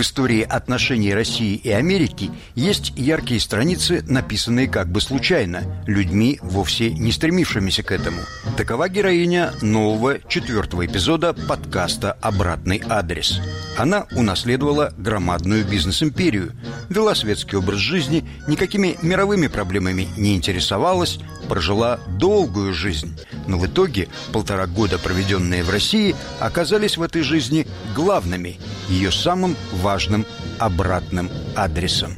В истории отношений России и Америки есть яркие страницы, написанные как бы случайно, людьми, вовсе не стремившимися к этому. Такова героиня нового четвертого эпизода подкаста «Обратный адрес». Она унаследовала громадную бизнес-империю, вела светский образ жизни, никакими мировыми проблемами не интересовалась, прожила долгую жизнь. Но в итоге полтора года, проведенные в России, оказались в этой жизни главными, ее самым важным обратным адресом.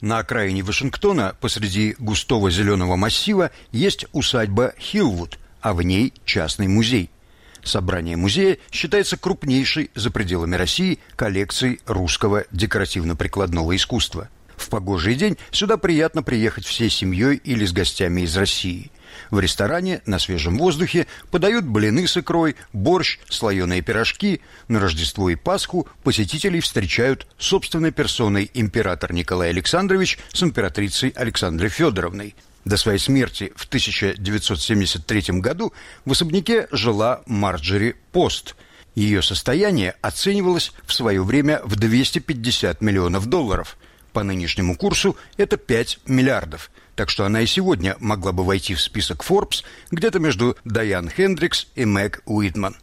На окраине Вашингтона, посреди густого зеленого массива, есть усадьба Хилвуд, а в ней частный музей. Собрание музея считается крупнейшей за пределами России коллекцией русского декоративно-прикладного искусства. В погожий день сюда приятно приехать всей семьей или с гостями из России. В ресторане на свежем воздухе подают блины с икрой, борщ, слоеные пирожки. На Рождество и Пасху посетителей встречают собственной персоной император Николай Александрович с императрицей Александрой Федоровной. До своей смерти в 1973 году в особняке жила Марджери Пост. Ее состояние оценивалось в свое время в 250 миллионов долларов. По нынешнему курсу это 5 миллиардов. Так что она и сегодня могла бы войти в список Forbes где-то между Дайан Хендрикс и Мэг Уитман.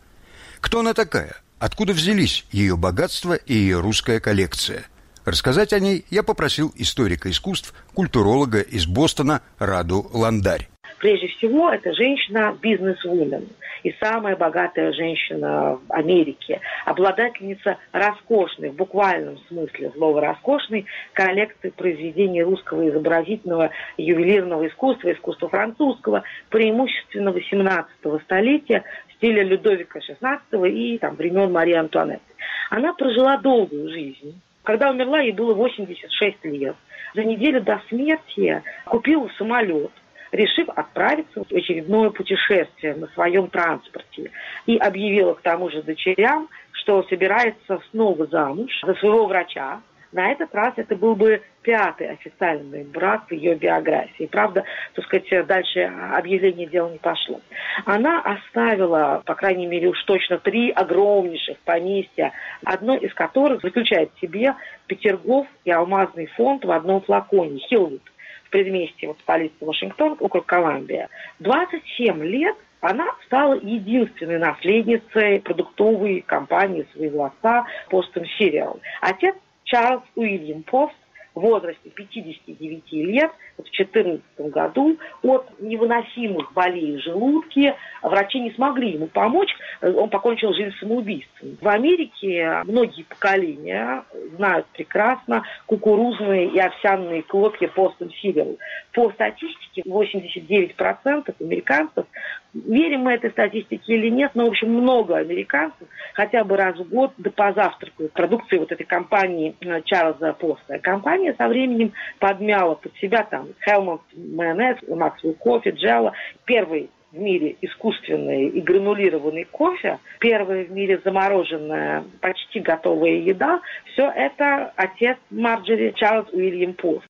Кто она такая? Откуда взялись ее богатство и ее русская коллекция – Рассказать о ней я попросил историка искусств, культуролога из Бостона Раду Ландарь. Прежде всего, это женщина бизнес-вумен и самая богатая женщина в Америке, обладательница роскошной, в буквальном смысле слова роскошной, коллекции произведений русского изобразительного ювелирного искусства, искусства французского, преимущественно 18 столетия, стиля Людовика XVI и там, времен Марии Антуанетты. Она прожила долгую жизнь, когда умерла, ей было 86 лет. За неделю до смерти купила самолет, решив отправиться в очередное путешествие на своем транспорте. И объявила к тому же дочерям, что собирается снова замуж за своего врача, на этот раз это был бы пятый официальный брак в ее биографии. Правда, так сказать, дальше объявление дела не пошло. Она оставила, по крайней мере, уж точно три огромнейших поместья, одно из которых заключает в себе Петергоф и Алмазный фонд в одном флаконе, Хилвуд, предместье вот, столицы Вашингтон, округ Колумбия. 27 лет она стала единственной наследницей продуктовой компании своего отца Постом Serial. Отец Чарльз Уильям Пост в возрасте 59 лет, в 2014 году, от невыносимых болей в желудке. Врачи не смогли ему помочь, он покончил жизнь самоубийством. В Америке многие поколения знают прекрасно кукурузные и овсяные хлопья постом сирил. По статистике 89% американцев верим мы этой статистике или нет, но, в общем, много американцев хотя бы раз в год да позавтракают продукции вот этой компании э, Чарльза Поста. Компания со временем подмяла под себя там Хелмонт майонез, Максвелл кофе, Джелла. Первый в мире искусственный и гранулированный кофе, первая в мире замороженная, почти готовая еда, все это отец Марджери Чарльз Уильям Пост.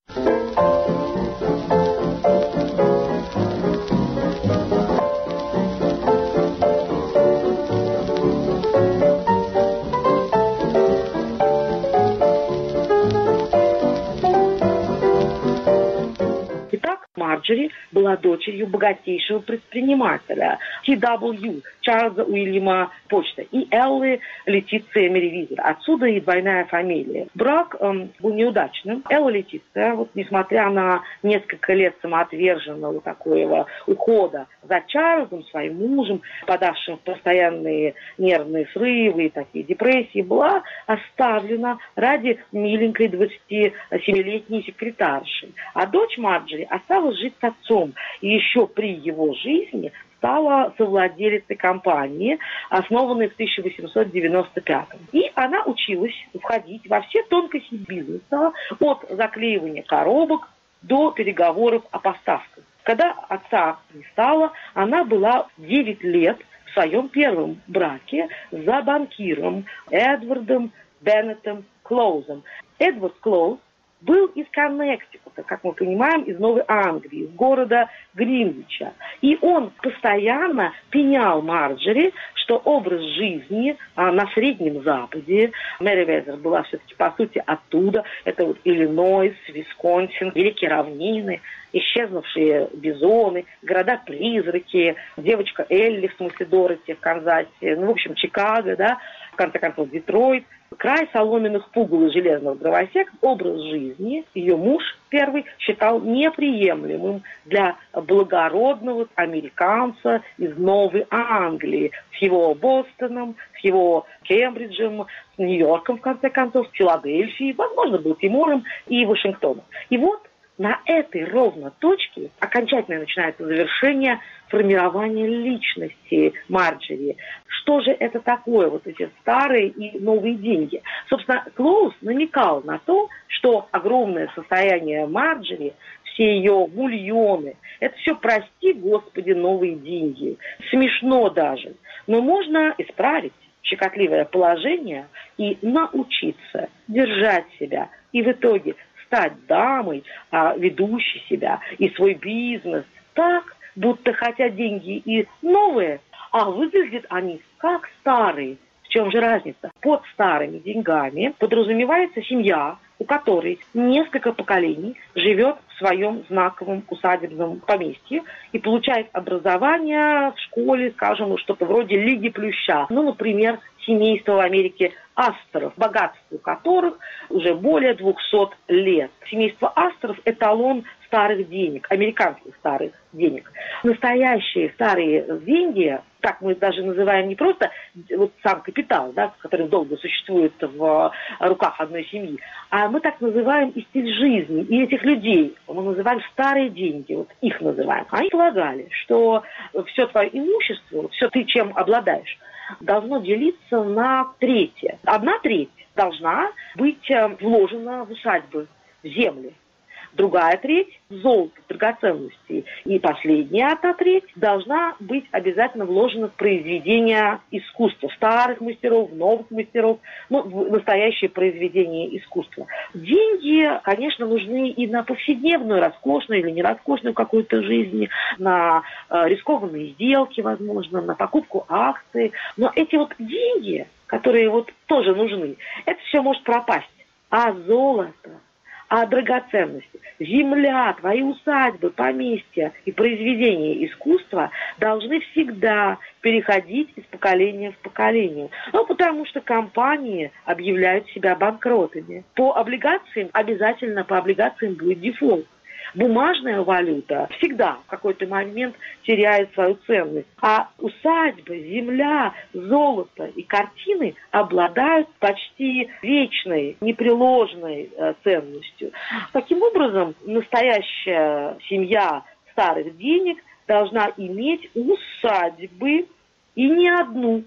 Марджери была дочерью богатейшего предпринимателя T.W. Чарльза Уильяма Почта и Эллы Летиция Меривизер. Отсюда и двойная фамилия. Брак эм, был неудачным. Элла Летиция, вот несмотря на несколько лет самоотверженного такого ухода за Чарльзом, своим мужем, подавшим постоянные нервные срывы и такие депрессии, была оставлена ради миленькой 27-летней секретарши. А дочь Марджери осталась жить с отцом. И еще при его жизни стала совладелицей компании, основанной в 1895 И она училась входить во все тонкости бизнеса, от заклеивания коробок до переговоров о поставках. Когда отца не стало, она была 9 лет в своем первом браке за банкиром Эдвардом Беннетом Клоузом. Эдвард Клоуз был из Коннектикута, как мы понимаем, из Новой Англии, из города Гринвича. И он постоянно пенял Марджери, что образ жизни а, на Среднем Западе, Мэри Везер была все-таки, по сути, оттуда, это вот Иллинойс, Висконсин, Великие равнины, исчезнувшие бизоны, города-призраки, девочка Элли, в смысле Дороти в Канзасе, ну, в общем, Чикаго, да, в конце концов, Детройт. Край соломенных пугал и железных дровосек, образ жизни ее муж первый считал неприемлемым для благородного американца из Новой Англии с его Бостоном, с его Кембриджем, с Нью-Йорком, в конце концов, с Филадельфией, возможно, был Тимуром и Вашингтоном. И вот на этой ровно точке окончательно начинается завершение формирования личности Марджери. Что же это такое, вот эти старые и новые деньги? Собственно, Клоус намекал на то, что огромное состояние Марджери, все ее бульоны, это все, прости господи, новые деньги. Смешно даже. Но можно исправить щекотливое положение и научиться держать себя. И в итоге стать дамой, а, ведущей себя и свой бизнес так, будто хотят деньги и новые, а выглядят они как старые. В чем же разница? Под старыми деньгами подразумевается семья, у которой несколько поколений живет в своем знаковом усадебном поместье и получает образование в школе, скажем, ну, что-то вроде Лиги Плюща. Ну, например, семейство в Америке Астеров, богатству которых уже более 200 лет. Семейство Астеров – эталон старых денег, американских старых денег. Настоящие старые деньги, так мы даже называем не просто вот сам капитал, да, который долго существует в руках одной семьи, а мы так называем и стиль жизни, и этих людей. Мы называем старые деньги, вот их называем. Они полагали, что все твое имущество, все ты чем обладаешь, должно делиться на трети. Одна треть должна быть э, вложена в усадьбы, в земли другая треть – золото, драгоценности. И последняя одна треть должна быть обязательно вложена в произведения искусства. Старых мастеров, новых мастеров, ну, в настоящее произведение искусства. Деньги, конечно, нужны и на повседневную, роскошную или не роскошную какую-то жизнь, на э, рискованные сделки, возможно, на покупку акций. Но эти вот деньги, которые вот тоже нужны, это все может пропасть. А золото, а драгоценности. Земля, твои усадьбы, поместья и произведения искусства должны всегда переходить из поколения в поколение. Ну, потому что компании объявляют себя банкротами. По облигациям, обязательно по облигациям будет дефолт бумажная валюта всегда в какой-то момент теряет свою ценность. А усадьба, земля, золото и картины обладают почти вечной, непреложной э, ценностью. Таким образом, настоящая семья старых денег должна иметь усадьбы и не одну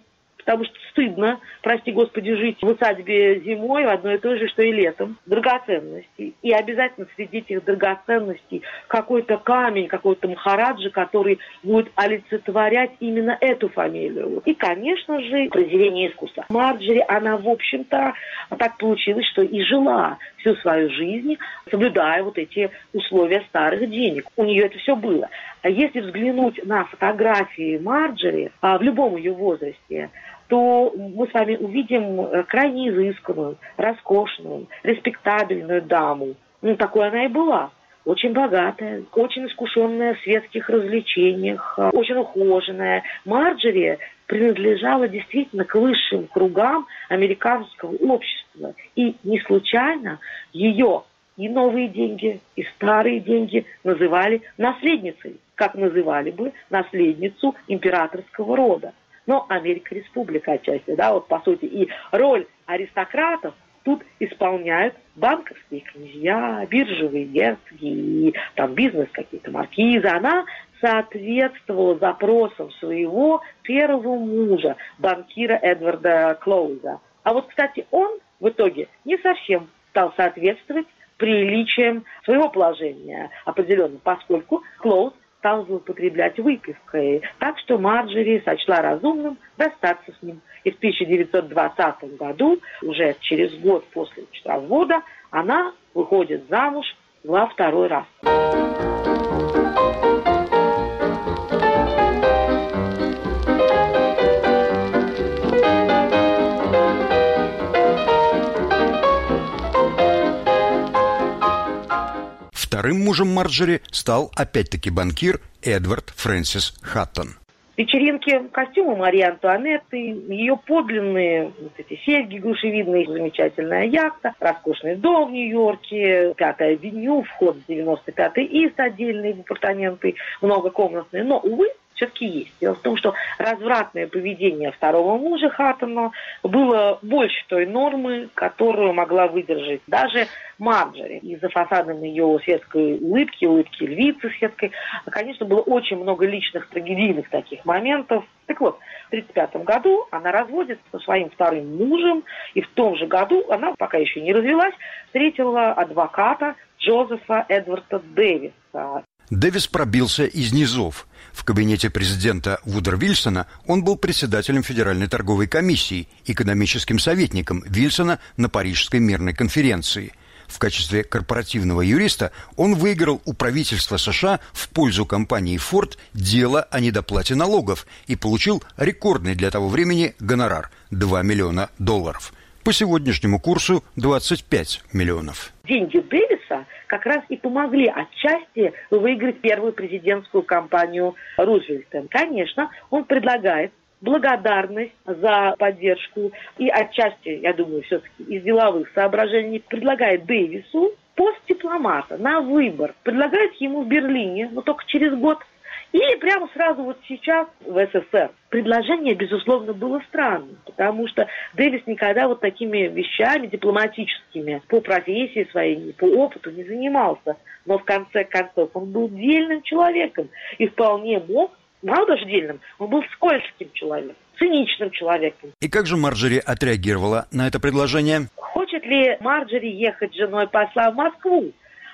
потому что стыдно, прости господи, жить в усадьбе зимой в одной и той же, что и летом. Драгоценности. И обязательно среди этих драгоценностей какой-то камень, какой-то махараджи, который будет олицетворять именно эту фамилию. И, конечно же, произведение искусства. Марджери, она, в общем-то, так получилось, что и жила всю свою жизнь, соблюдая вот эти условия старых денег. У нее это все было. А если взглянуть на фотографии Марджери а, в любом ее возрасте, то мы с вами увидим э, крайне изысканную, роскошную, респектабельную даму. Ну, такой она и была. Очень богатая, очень искушенная в светских развлечениях, э, очень ухоженная. Марджери принадлежала действительно к высшим кругам американского общества. И не случайно ее и новые деньги, и старые деньги называли наследницей, как называли бы наследницу императорского рода но Америка республика отчасти, да, вот по сути. И роль аристократов тут исполняют банковские князья, биржевые герцоги и там бизнес какие-то маркизы. Она соответствовала запросам своего первого мужа, банкира Эдварда Клоуза. А вот, кстати, он в итоге не совсем стал соответствовать приличиям своего положения определенно, поскольку Клоуз стал злоупотреблять выпивкой. Так что Марджери сочла разумным расстаться с ним. И в 1920 году, уже через год после развода, она выходит замуж во второй раз. Вторым мужем Марджери стал опять-таки банкир Эдвард Фрэнсис Хаттон. Вечеринки, костюмы Марии Антуанетты, ее подлинные вот эти серьги грушевидные, замечательная яхта, роскошный дом в Нью-Йорке, пятая авеню, вход в 95-й ИС, отдельные апартаменты, многокомнатные. Но, увы, все-таки есть. Дело в том, что развратное поведение второго мужа Хаттона было больше той нормы, которую могла выдержать даже Марджери. Из-за фасадом ее светской улыбки, улыбки львицы светской, конечно, было очень много личных трагедийных таких моментов. Так вот, в 1935 году она разводится со своим вторым мужем, и в том же году она, пока еще не развелась, встретила адвоката Джозефа Эдварда Дэвиса. Дэвис пробился из низов. В кабинете президента Вудер Вильсона он был председателем Федеральной торговой комиссии, экономическим советником Вильсона на Парижской мирной конференции. В качестве корпоративного юриста он выиграл у правительства США в пользу компании Ford дело о недоплате налогов и получил рекордный для того времени гонорар – 2 миллиона долларов. По сегодняшнему курсу 25 миллионов. Деньги Дэвиса как раз и помогли отчасти выиграть первую президентскую кампанию Рузвельта. Конечно, он предлагает благодарность за поддержку и отчасти, я думаю, все-таки из деловых соображений предлагает Дэвису пост дипломата на выбор. Предлагает ему в Берлине, но только через год или прямо сразу вот сейчас в СССР. Предложение, безусловно, было странным, потому что Дэвис никогда вот такими вещами дипломатическими по профессии своей, по опыту не занимался. Но в конце концов он был дельным человеком и вполне мог, мало даже дельным, он был скользким человеком циничным человеком. И как же Марджери отреагировала на это предложение? Хочет ли Марджери ехать с женой посла в Москву?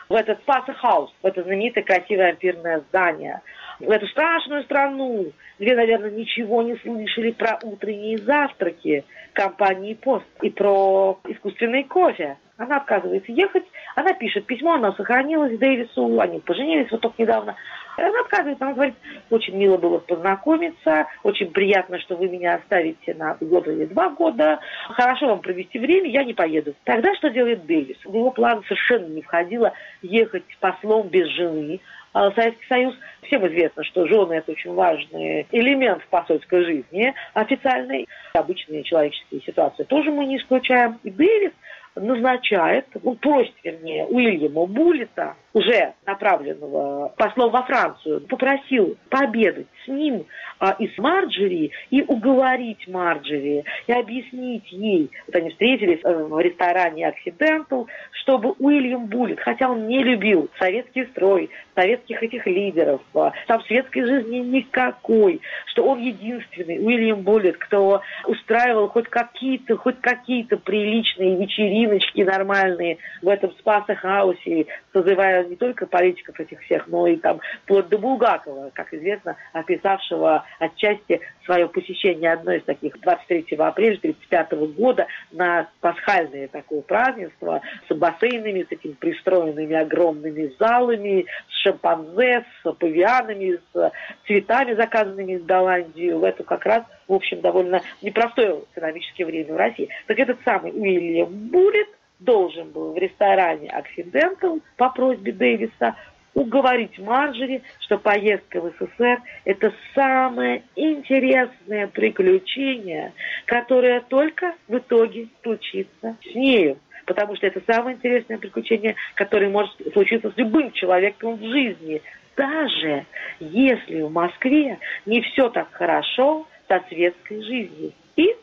в этот Спаса Хаус, в это знаменитое красивое ампирное здание эту страшную страну, где, наверное, ничего не слышали про утренние завтраки компании «Пост» и про искусственный кофе. Она отказывается ехать, она пишет письмо, оно сохранилось Дэвису, они поженились вот только недавно. Она отказывается, она говорит, очень мило было познакомиться, очень приятно, что вы меня оставите на год или два года, хорошо вам провести время, я не поеду. Тогда что делает Дэвис? В его план совершенно не входило ехать послом без жены, а, Советский Союз. Всем известно, что жены – это очень важный элемент в посольской жизни официальной. Обычные человеческие ситуации тоже мы не исключаем. И Дэвис назначает, ну, просит, вернее, Уильяма Буллета, уже направленного послом во Францию, попросил пообедать с ним а, и с Марджери, и уговорить Марджери, и объяснить ей, вот они встретились э, в ресторане «Оксидентал», чтобы Уильям Буллет, хотя он не любил советский строй, советских этих лидеров, а, там светской жизни никакой, что он единственный, Уильям Буллет, кто устраивал хоть какие-то, хоть какие-то приличные вечериночки нормальные в этом Спаса-хаусе, созывая не только политиков этих всех, но и там вплоть до Булгакова, как известно, описавшего отчасти свое посещение одной из таких 23 апреля 1935 года на пасхальное такое празднество с бассейнами, с этими пристроенными огромными залами, с шимпанзе, с павианами, с цветами, заказанными из Голландии. В это как раз, в общем, довольно непростое экономическое время в России. Так этот самый Уильям Буллет должен был в ресторане «Оксидентал» по просьбе Дэвиса уговорить Марджери, что поездка в СССР – это самое интересное приключение, которое только в итоге случится с нею. Потому что это самое интересное приключение, которое может случиться с любым человеком в жизни. Даже если в Москве не все так хорошо со светской жизнью. И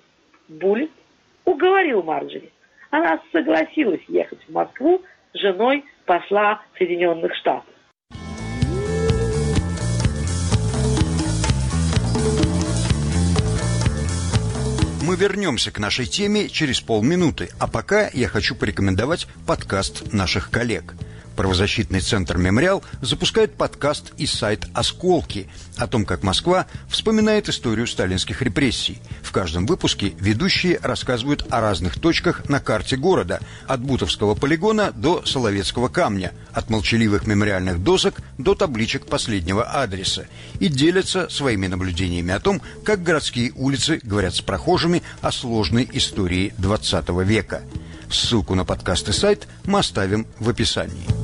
Буллет уговорил Марджери. Она согласилась ехать в Москву с женой посла Соединенных Штатов. Мы вернемся к нашей теме через полминуты, а пока я хочу порекомендовать подкаст наших коллег. Правозащитный центр «Мемориал» запускает подкаст и сайт «Осколки» о том, как Москва вспоминает историю сталинских репрессий. В каждом выпуске ведущие рассказывают о разных точках на карте города, от Бутовского полигона до Соловецкого камня, от молчаливых мемориальных досок до табличек последнего адреса, и делятся своими наблюдениями о том, как городские улицы говорят с прохожими о сложной истории XX века. Ссылку на подкаст и сайт мы оставим в описании.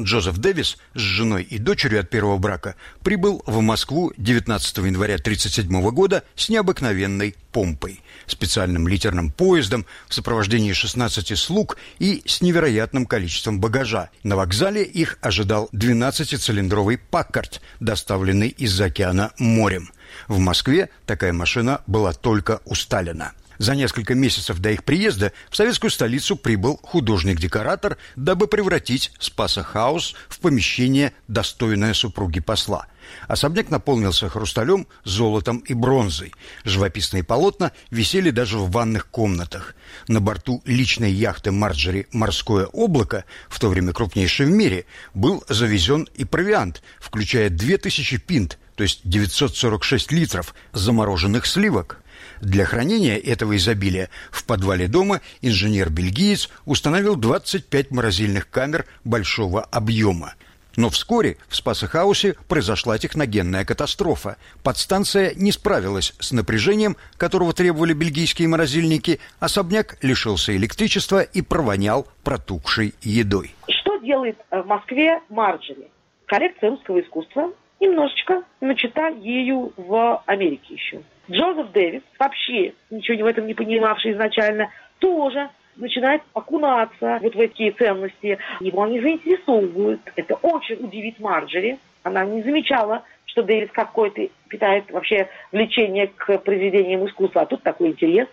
Джозеф Дэвис с женой и дочерью от первого брака прибыл в Москву 19 января 1937 года с необыкновенной помпой, специальным литерным поездом в сопровождении 16 слуг и с невероятным количеством багажа. На вокзале их ожидал 12-цилиндровый «Паккарт», доставленный из океана морем. В Москве такая машина была только у Сталина. За несколько месяцев до их приезда в советскую столицу прибыл художник-декоратор, дабы превратить Спасо-хаус в помещение, достойное супруги посла. Особняк наполнился хрусталем, золотом и бронзой. Живописные полотна висели даже в ванных комнатах. На борту личной яхты Марджери «Морское облако», в то время крупнейшей в мире, был завезен и провиант, включая 2000 пинт, то есть 946 литров замороженных сливок. Для хранения этого изобилия в подвале дома инженер-бельгиец установил 25 морозильных камер большого объема. Но вскоре в Спасахаусе произошла техногенная катастрофа. Подстанция не справилась с напряжением, которого требовали бельгийские морозильники. Особняк лишился электричества и провонял протухшей едой. Что делает э, в Москве Марджери? Коллекция русского искусства немножечко начата ею в Америке еще. Джозеф Дэвис, вообще ничего в этом не понимавший изначально, тоже начинает окунаться вот в такие ценности. Его они заинтересовывают. Это очень удивит Марджери. Она не замечала, что Дэвис какой-то питает вообще влечение к произведениям искусства. А тут такой интерес.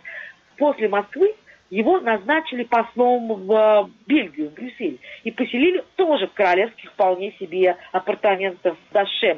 После Москвы его назначили послом в Бельгию, в Брюссель. И поселили тоже в королевских вполне себе апартаментах в Даше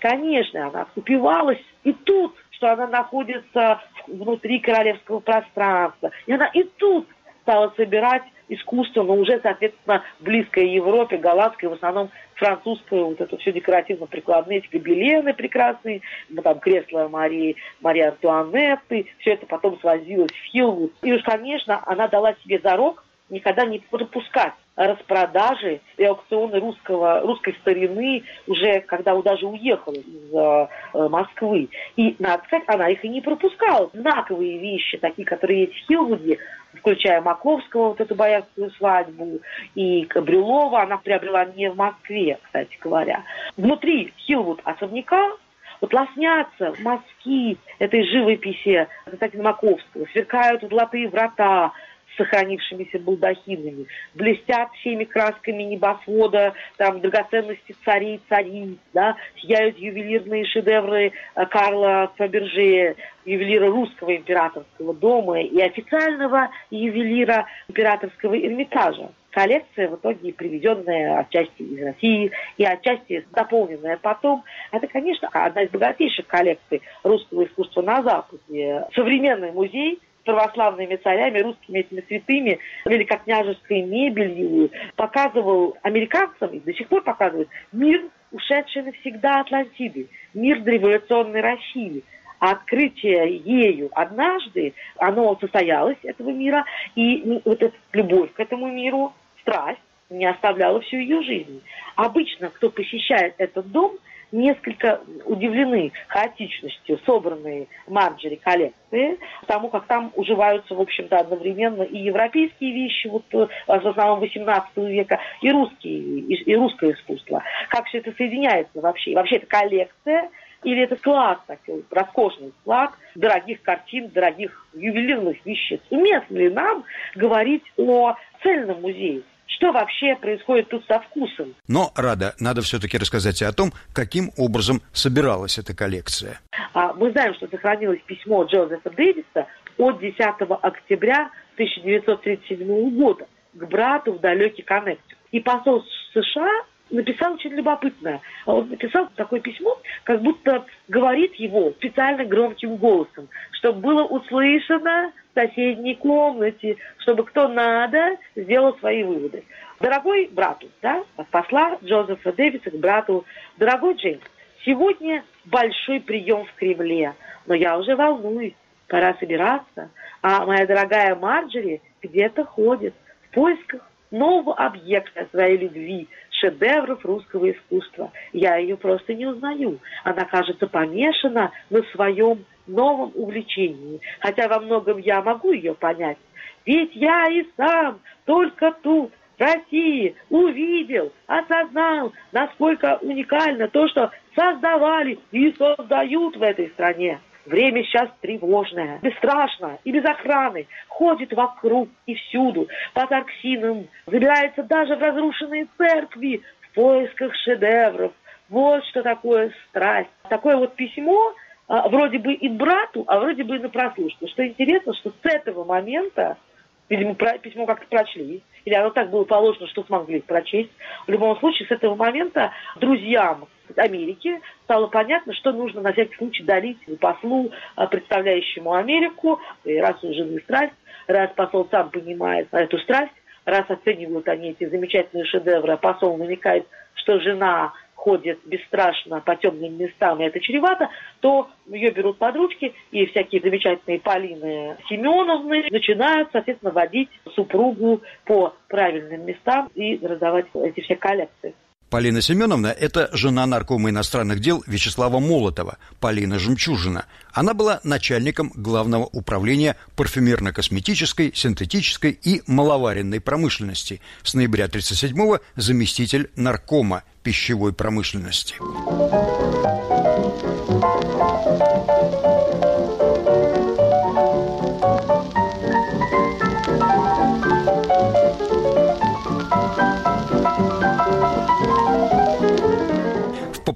Конечно, она упивалась и тут что она находится внутри королевского пространства. И она и тут стала собирать искусство, но уже, соответственно, близкой Европе, голландской, в основном французское, вот это все декоративно-прикладные, эти гобелены прекрасные, ну, там кресло Марии, Марии Антуанетты, все это потом свозилось в Хилвуд. И уж, конечно, она дала себе зарок никогда не пропускать распродажи и аукционы русского, русской старины уже когда даже уехала из э, Москвы. И, надо сказать, она их и не пропускала. Знаковые вещи, такие, которые есть в Хилвуде, включая Маковского, вот эту боярскую свадьбу, и Брюлова, она приобрела не в Москве, кстати говоря. Внутри Хилвуд особняка вот лоснятся мазки этой живописи Константина Маковского, сверкают золотые врата, сохранившимися балдахинами, блестят всеми красками небосвода, там драгоценности царей, цариц, да, сияют ювелирные шедевры э, Карла Фаберже, ювелира русского императорского дома и официального ювелира императорского Эрмитажа коллекция, в итоге приведенная отчасти из России и отчасти дополненная потом. Это, конечно, одна из богатейших коллекций русского искусства на Западе. Современный музей православными царями, русскими этими святыми, великокняжеской мебелью, показывал американцам, и до сих пор показывает, мир, ушедший навсегда Атлантиды, мир дореволюционной России. А открытие ею однажды, оно состоялось, этого мира, и вот эта любовь к этому миру, страсть, не оставляла всю ее жизнь. Обычно, кто посещает этот дом – несколько удивлены хаотичностью собранной Марджери коллекции, потому как там уживаются, в общем-то, одновременно и европейские вещи, вот э, в основном 18 века, и русские, и, и русское искусство. Как все это соединяется вообще? И вообще это коллекция, или это склад такой, роскошный склад дорогих картин, дорогих ювелирных веществ. Уместно ли нам говорить о цельном музее? Что вообще происходит тут со вкусом. Но, Рада, надо все-таки рассказать о том, каким образом собиралась эта коллекция. А, мы знаем, что сохранилось письмо Джозефа Дэвиса от 10 октября 1937 года к брату в далекий Коннектик. И посол США написал очень любопытное. Он написал такое письмо, как будто говорит его специально громким голосом, чтобы было услышано в соседней комнате, чтобы кто надо сделал свои выводы. Дорогой брату, да, от посла Джозефа Дэвиса к брату, дорогой Джеймс, сегодня большой прием в Кремле, но я уже волнуюсь, пора собираться, а моя дорогая Марджери где-то ходит в поисках нового объекта своей любви, шедевров русского искусства. Я ее просто не узнаю. Она, кажется, помешана на своем новом увлечении. Хотя во многом я могу ее понять. Ведь я и сам только тут, в России, увидел, осознал, насколько уникально то, что создавали и создают в этой стране. Время сейчас тревожное, бесстрашно и без охраны. Ходит вокруг и всюду, по торксинам, забирается даже в разрушенные церкви в поисках шедевров. Вот что такое страсть. Такое вот письмо а, вроде бы и брату, а вроде бы и на прослушку. Что интересно, что с этого момента, видимо, про, письмо как-то прочли, или оно так было положено, что смогли прочесть. В любом случае, с этого момента друзьям Америки стало понятно, что нужно на всякий случай дарить послу, а, представляющему Америку, и раз у жены страсть, раз посол сам понимает эту страсть, раз оценивают они эти замечательные шедевры, а посол намекает, что жена ходит бесстрашно по темным местам, и это чревато, то ее берут под ручки, и всякие замечательные Полины Семеновны начинают, соответственно, водить супругу по правильным местам и раздавать эти все коллекции. Полина Семеновна – это жена наркома иностранных дел Вячеслава Молотова, Полина Жемчужина. Она была начальником Главного управления парфюмерно-косметической, синтетической и маловаренной промышленности. С ноября 1937-го заместитель наркома пищевой промышленности.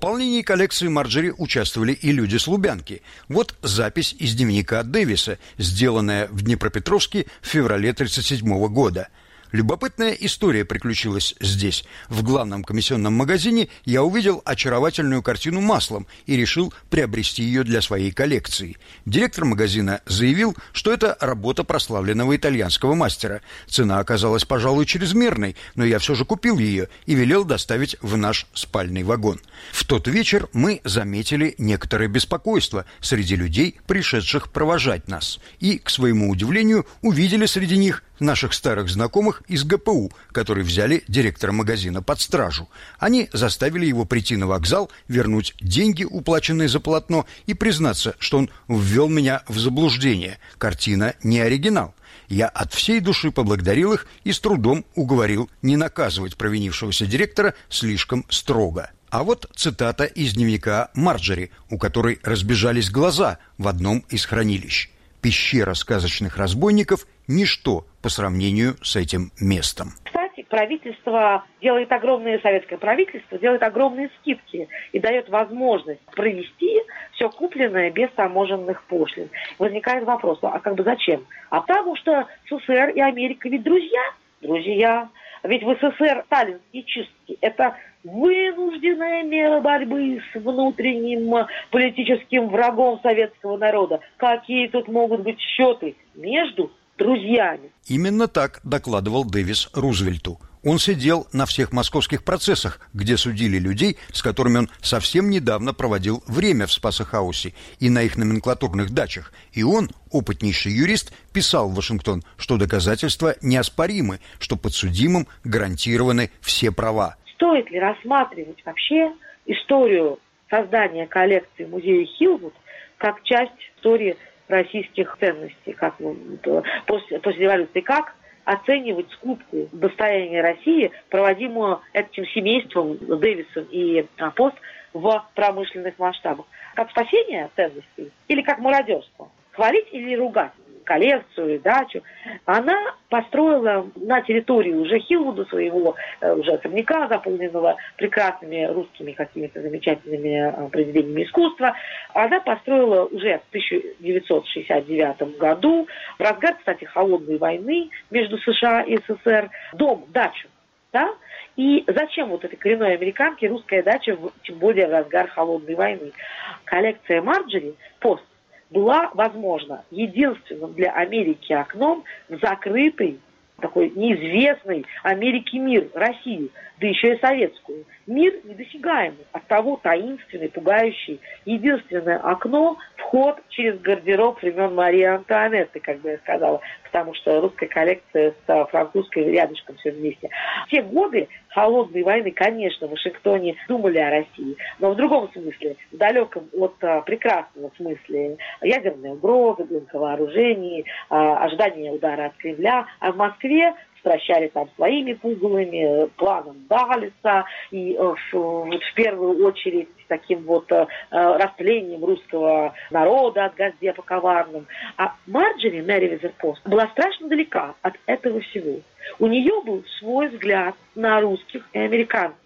Пополнении коллекции Марджери участвовали и люди с Лубянки. Вот запись из дневника Дэвиса, сделанная в Днепропетровске в феврале 1937 года – Любопытная история приключилась здесь. В главном комиссионном магазине я увидел очаровательную картину маслом и решил приобрести ее для своей коллекции. Директор магазина заявил, что это работа прославленного итальянского мастера. Цена оказалась, пожалуй, чрезмерной, но я все же купил ее и велел доставить в наш спальный вагон. В тот вечер мы заметили некоторое беспокойство среди людей, пришедших провожать нас. И, к своему удивлению, увидели среди них наших старых знакомых из ГПУ, которые взяли директора магазина под стражу. Они заставили его прийти на вокзал, вернуть деньги, уплаченные за полотно, и признаться, что он ввел меня в заблуждение. Картина не оригинал. Я от всей души поблагодарил их и с трудом уговорил не наказывать провинившегося директора слишком строго. А вот цитата из дневника Марджери, у которой разбежались глаза в одном из хранилищ. «Пещера сказочных разбойников – ничто по сравнению с этим местом. Кстати, правительство делает огромные, советское правительство делает огромные скидки и дает возможность провести все купленное без таможенных пошлин. Возникает вопрос, а как бы зачем? А потому что СССР и Америка ведь друзья, друзья. Ведь в СССР сталинские чистки – это вынужденная мера борьбы с внутренним политическим врагом советского народа. Какие тут могут быть счеты между друзьями. Именно так докладывал Дэвис Рузвельту. Он сидел на всех московских процессах, где судили людей, с которыми он совсем недавно проводил время в Спасахаусе и на их номенклатурных дачах. И он, опытнейший юрист, писал в Вашингтон, что доказательства неоспоримы, что подсудимым гарантированы все права. Стоит ли рассматривать вообще историю создания коллекции музея Хилвуд как часть истории российских ценностей, как после, после революции, как оценивать скупку достояния России, проводимую этим семейством Дэвисом и а, Пост в промышленных масштабах. Как спасение ценностей или как мародерство? Хвалить или ругать? Коллекцию дачу, она построила на территории уже Хилвуда своего, э, уже особняка, заполненного прекрасными русскими какими-то замечательными э, произведениями искусства, она построила уже в 1969 году, в разгар, кстати, холодной войны между США и СССР, дом, дачу Да? И зачем вот этой коренной американке русская дача, тем более в разгар холодной войны? Коллекция Марджери, пост, была, возможно, единственным для Америки окном в закрытый такой неизвестный Америке мир, Россию, да еще и советскую. Мир недосягаемый, от того таинственный, пугающий. Единственное окно – вход через гардероб времен Марии Антуанетты, как бы я сказала, потому что русская коллекция с французской рядышком все вместе. В те годы холодной войны, конечно, в Вашингтоне думали о России, но в другом смысле, в далеком от а, прекрасного смысле ядерной угрозы, вооружений, а, ожидания удара от Кремля, а в Москве стращали там своими пугалами, планом Далиса, и э, в, в первую очередь таким вот э, растлением русского народа от Газдепа коварным. А Марджери, Мэри Визерпост, была страшно далека от этого всего. У нее был свой взгляд на русских и американцев.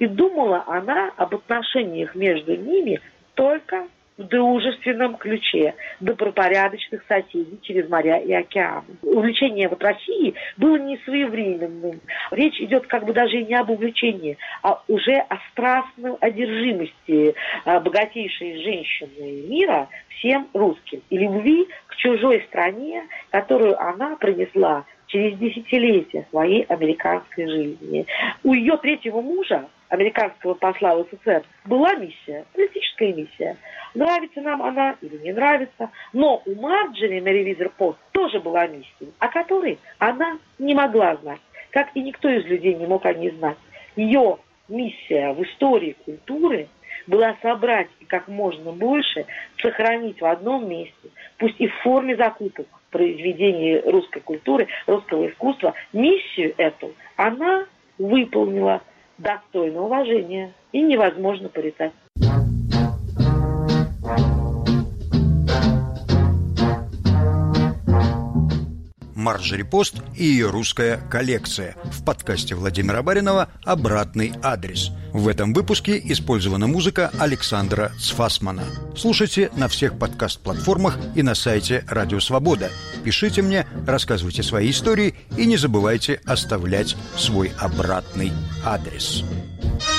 И думала она об отношениях между ними только в дружественном ключе добропорядочных соседей через моря и океаны. Увлечение вот России было не своевременным. Речь идет как бы даже не об увлечении, а уже о страстной одержимости а, богатейшей женщины мира всем русским и любви к чужой стране, которую она принесла через десятилетия своей американской жизни. У ее третьего мужа, американского посла в СССР, была миссия, политическая миссия. Нравится нам она или не нравится, но у Марджери Мэривизер Пост тоже была миссия, о которой она не могла знать, как и никто из людей не мог о ней знать. Ее миссия в истории культуры была собрать как можно больше, сохранить в одном месте, пусть и в форме закупок, произведений русской культуры, русского искусства, миссию эту она выполнила достойно уважения и невозможно порицать. Марджери Пост и ее русская коллекция. В подкасте Владимира Баринова «Обратный адрес». В этом выпуске использована музыка Александра Сфасмана. Слушайте на всех подкаст-платформах и на сайте Радио Свобода. Пишите мне, рассказывайте свои истории и не забывайте оставлять свой обратный адрес. Адрес.